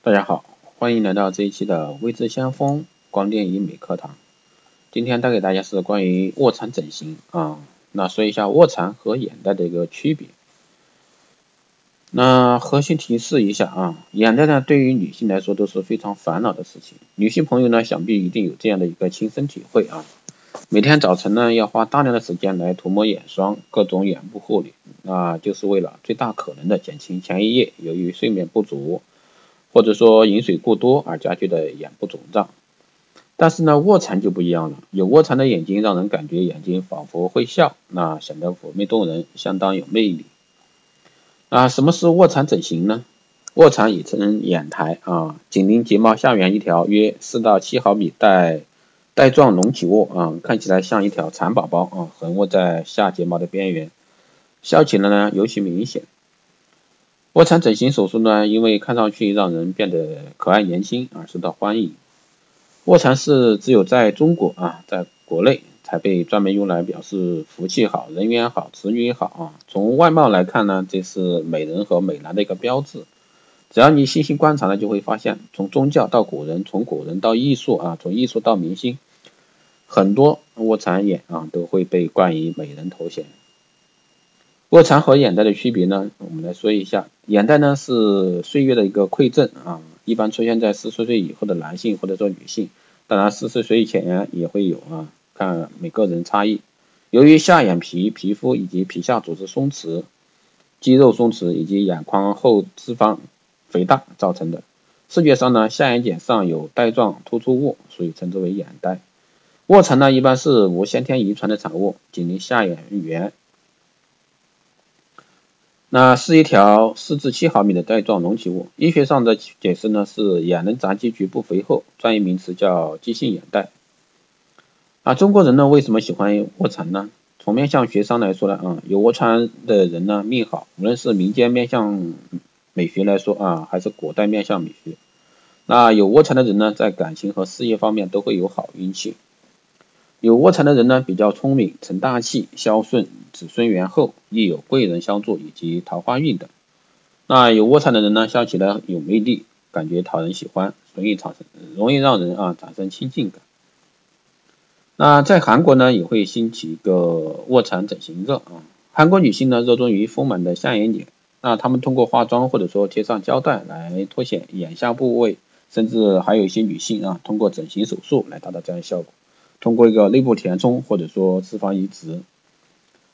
大家好，欢迎来到这一期的微知先锋光电医美课堂。今天带给大家是关于卧蚕整形啊，那说一下卧蚕和眼袋的一个区别。那核心提示一下啊，眼袋呢对于女性来说都是非常烦恼的事情，女性朋友呢想必一定有这样的一个亲身体会啊。每天早晨呢要花大量的时间来涂抹眼霜，各种眼部护理，那就是为了最大可能的减轻前一夜由于睡眠不足或者说饮水过多而加剧的眼部肿胀。但是呢，卧蚕就不一样了，有卧蚕的眼睛让人感觉眼睛仿佛会笑，那显得妩媚动人，相当有魅力。啊，什么是卧蚕整形呢？卧蚕也称眼台啊，紧邻睫毛下缘一条约四到七毫米带带状隆起卧啊，看起来像一条蚕宝宝啊，横卧在下睫毛的边缘，笑起来呢尤其明显。卧蚕整形手术呢，因为看上去让人变得可爱年轻而受到欢迎。卧蚕是只有在中国啊，在国内。才被专门用来表示福气好、人缘好、子女好啊。从外貌来看呢，这是美人和美男的一个标志。只要你细心观察呢，就会发现，从宗教到古人，从古人到艺术啊，从艺术到明星，很多卧蚕眼啊都会被冠以美人头衔。卧蚕和眼袋的区别呢，我们来说一下。眼袋呢是岁月的一个馈赠啊，一般出现在四十岁以后的男性或者说女性，当然四十岁以前也会有啊。看每个人差异，由于下眼皮皮肤以及皮下组织松弛、肌肉松弛以及眼眶后脂肪肥大造成的。视觉上呢，下眼睑上有带状突出物，所以称之为眼袋。卧蚕呢，一般是无先天遗传的产物，紧邻下眼缘。那是一条四至七毫米的带状隆起物。医学上的解释呢，是眼轮匝肌局部肥厚，专业名词叫肌性眼袋。啊，中国人呢为什么喜欢卧蚕呢？从面相学上来说呢，啊，有卧蚕的人呢命好，无论是民间面相美学来说啊，还是古代面相美学，那有卧蚕的人呢，在感情和事业方面都会有好运气。有卧蚕的人呢，比较聪明、成大器、孝顺、子孙缘厚，亦有贵人相助以及桃花运等。那有卧蚕的人呢，笑起来有魅力，感觉讨人喜欢，容易产生容易让人啊产生亲近感。那在韩国呢，也会兴起一个卧蚕整形热啊。韩国女性呢，热衷于丰满的下眼睑，那她们通过化妆或者说贴上胶带来凸显眼下部位，甚至还有一些女性啊，通过整形手术来达到这样的效果，通过一个内部填充或者说脂肪移植。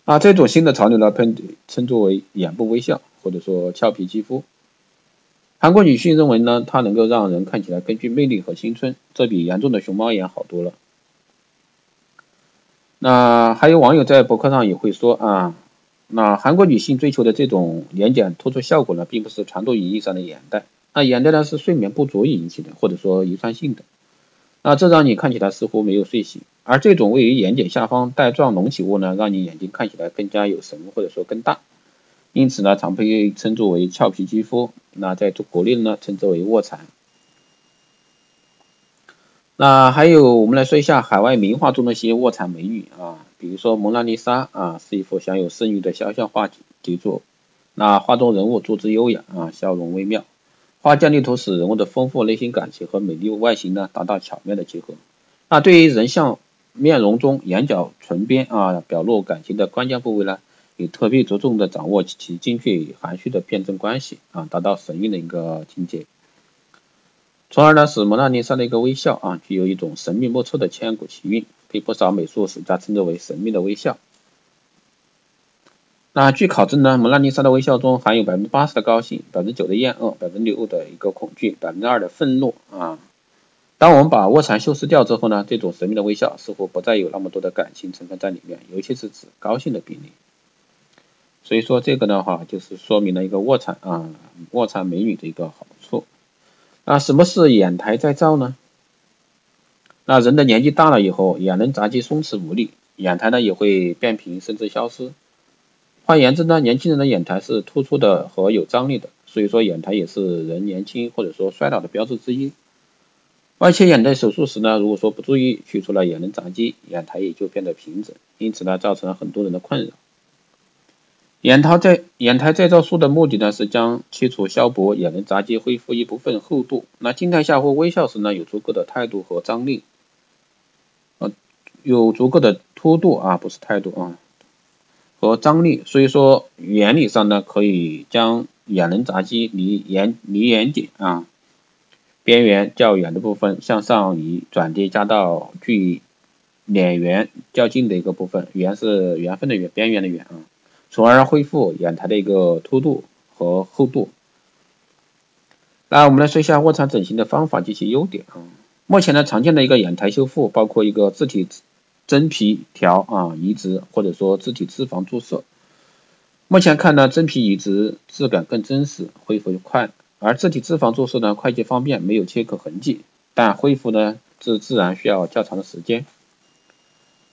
啊，这种新的潮流呢，称称作为眼部微笑或者说俏皮肌肤。韩国女性认为呢，它能够让人看起来更具魅力和青春，这比严重的熊猫眼好多了。那还有网友在博客上也会说啊，那韩国女性追求的这种眼睑突出效果呢，并不是传统意义上的眼袋，那眼袋呢是睡眠不足引起的，或者说遗传性的，那这让你看起来似乎没有睡醒，而这种位于眼睑下方带状隆起物呢，让你眼睛看起来更加有神，或者说更大，因此呢，常被称作为俏皮肌肤，那在国内呢，称之为卧蚕。那还有，我们来说一下海外名画中的一些卧蚕美女啊，比如说蒙娜丽莎啊，是一幅享有盛誉的肖像画杰作。那画中人物坐姿优雅啊，笑容微妙，画匠力图使人物的丰富内心感情和美丽外形呢达到巧妙的结合。那对于人像面容中眼角唇边啊表露感情的关键部位呢，也特别着重的掌握其精确与含蓄的辩证关系啊，达到神韵的一个境界。从而呢，使蒙娜丽莎的一个微笑啊，具有一种神秘莫测的千古奇韵，被不少美术史家称之为神秘的微笑。那据考证呢，蒙娜丽莎的微笑中含有百分之八十的高兴，百分之九的厌恶，百分之六的一个恐惧，百分之二的愤怒啊。当我们把卧蚕修饰掉之后呢，这种神秘的微笑似乎不再有那么多的感情成分在里面，尤其是指高兴的比例。所以说这个的话，就是说明了一个卧蚕啊，卧蚕美女的一个好处。那，什么是眼台再造呢？那人的年纪大了以后，眼轮匝肌松弛无力，眼台呢也会变平甚至消失。换言之呢，年轻人的眼台是突出的和有张力的，所以说眼台也是人年轻或者说衰老的标志之一。外切眼袋手术时呢，如果说不注意取出了眼轮匝肌，眼台也就变得平整，因此呢造成了很多人的困扰。眼套再眼台再造术的目的呢，是将切除消薄眼轮匝肌，恢复一部分厚度。那静态下或微笑时呢，有足够的态度和张力，呃，有足够的凸度啊，不是态度啊，和张力。所以说原理上呢，可以将眼轮匝肌离眼离眼睑啊边缘较远的部分向上移，转递加到距脸缘较近的一个部分，缘是缘分的缘，边缘的缘啊。从而恢复眼台的一个凸度和厚度。那我们来说一下卧蚕整形的方法及其优点啊。目前呢，常见的一个眼台修复包括一个自体真皮条啊移植，或者说自体脂肪注射。目前看呢，真皮移植质感更真实，恢复快；而自体脂肪注射呢，快捷方便，没有切口痕迹，但恢复呢，自自然需要较长的时间。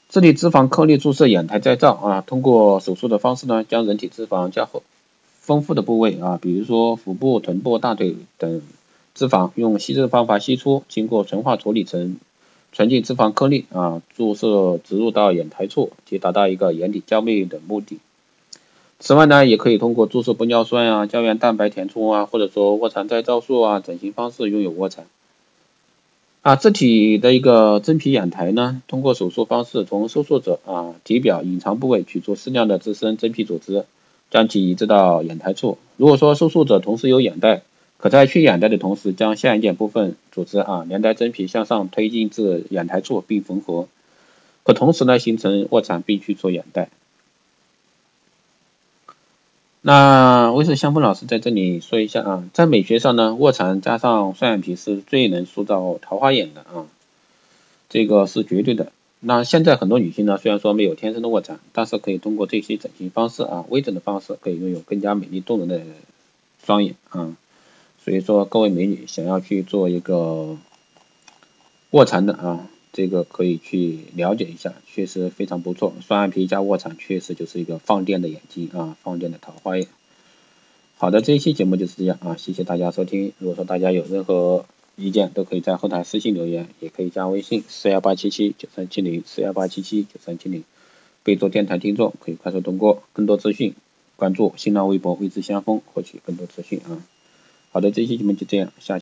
自体脂肪颗粒注射眼台再造啊，通过手术的方式呢，将人体脂肪较厚丰富的部位啊，比如说腹部、臀部、大腿等脂肪，用吸收方法吸出，经过纯化处理成纯净脂肪颗粒啊，注射植入到眼台处，即达到一个眼底娇媚的目的。此外呢，也可以通过注射玻尿酸啊、胶原蛋白填充啊，或者说卧蚕再造术啊，整形方式拥有卧蚕。啊，自体的一个真皮眼台呢，通过手术方式从收缩者啊体表隐藏部位取出适量的自身真皮组织，将其移植到眼台处。如果说收术者同时有眼袋，可在去眼袋的同时，将下眼睑部分组织啊连带真皮向上推进至眼台处并缝合，可同时呢形成卧蚕并去除眼袋。那威斯香风老师在这里说一下啊，在美学上呢，卧蚕加上双眼皮是最能塑造桃花眼的啊，这个是绝对的。那现在很多女性呢，虽然说没有天生的卧蚕，但是可以通过这些整形方式啊，微整的方式，可以拥有更加美丽动人的双眼啊。所以说，各位美女想要去做一个卧蚕的啊。这个可以去了解一下，确实非常不错。双眼皮加卧蚕，确实就是一个放电的眼睛啊，放电的桃花眼。好的，这一期节目就是这样啊，谢谢大家收听。如果说大家有任何意见，都可以在后台私信留言，也可以加微信四幺八七七九三七零四幺八七七九三七零，备注电台听众，可以快速通过。更多资讯，关注新浪微博未知先锋，获取更多资讯啊。好的，这期节目就这样，下。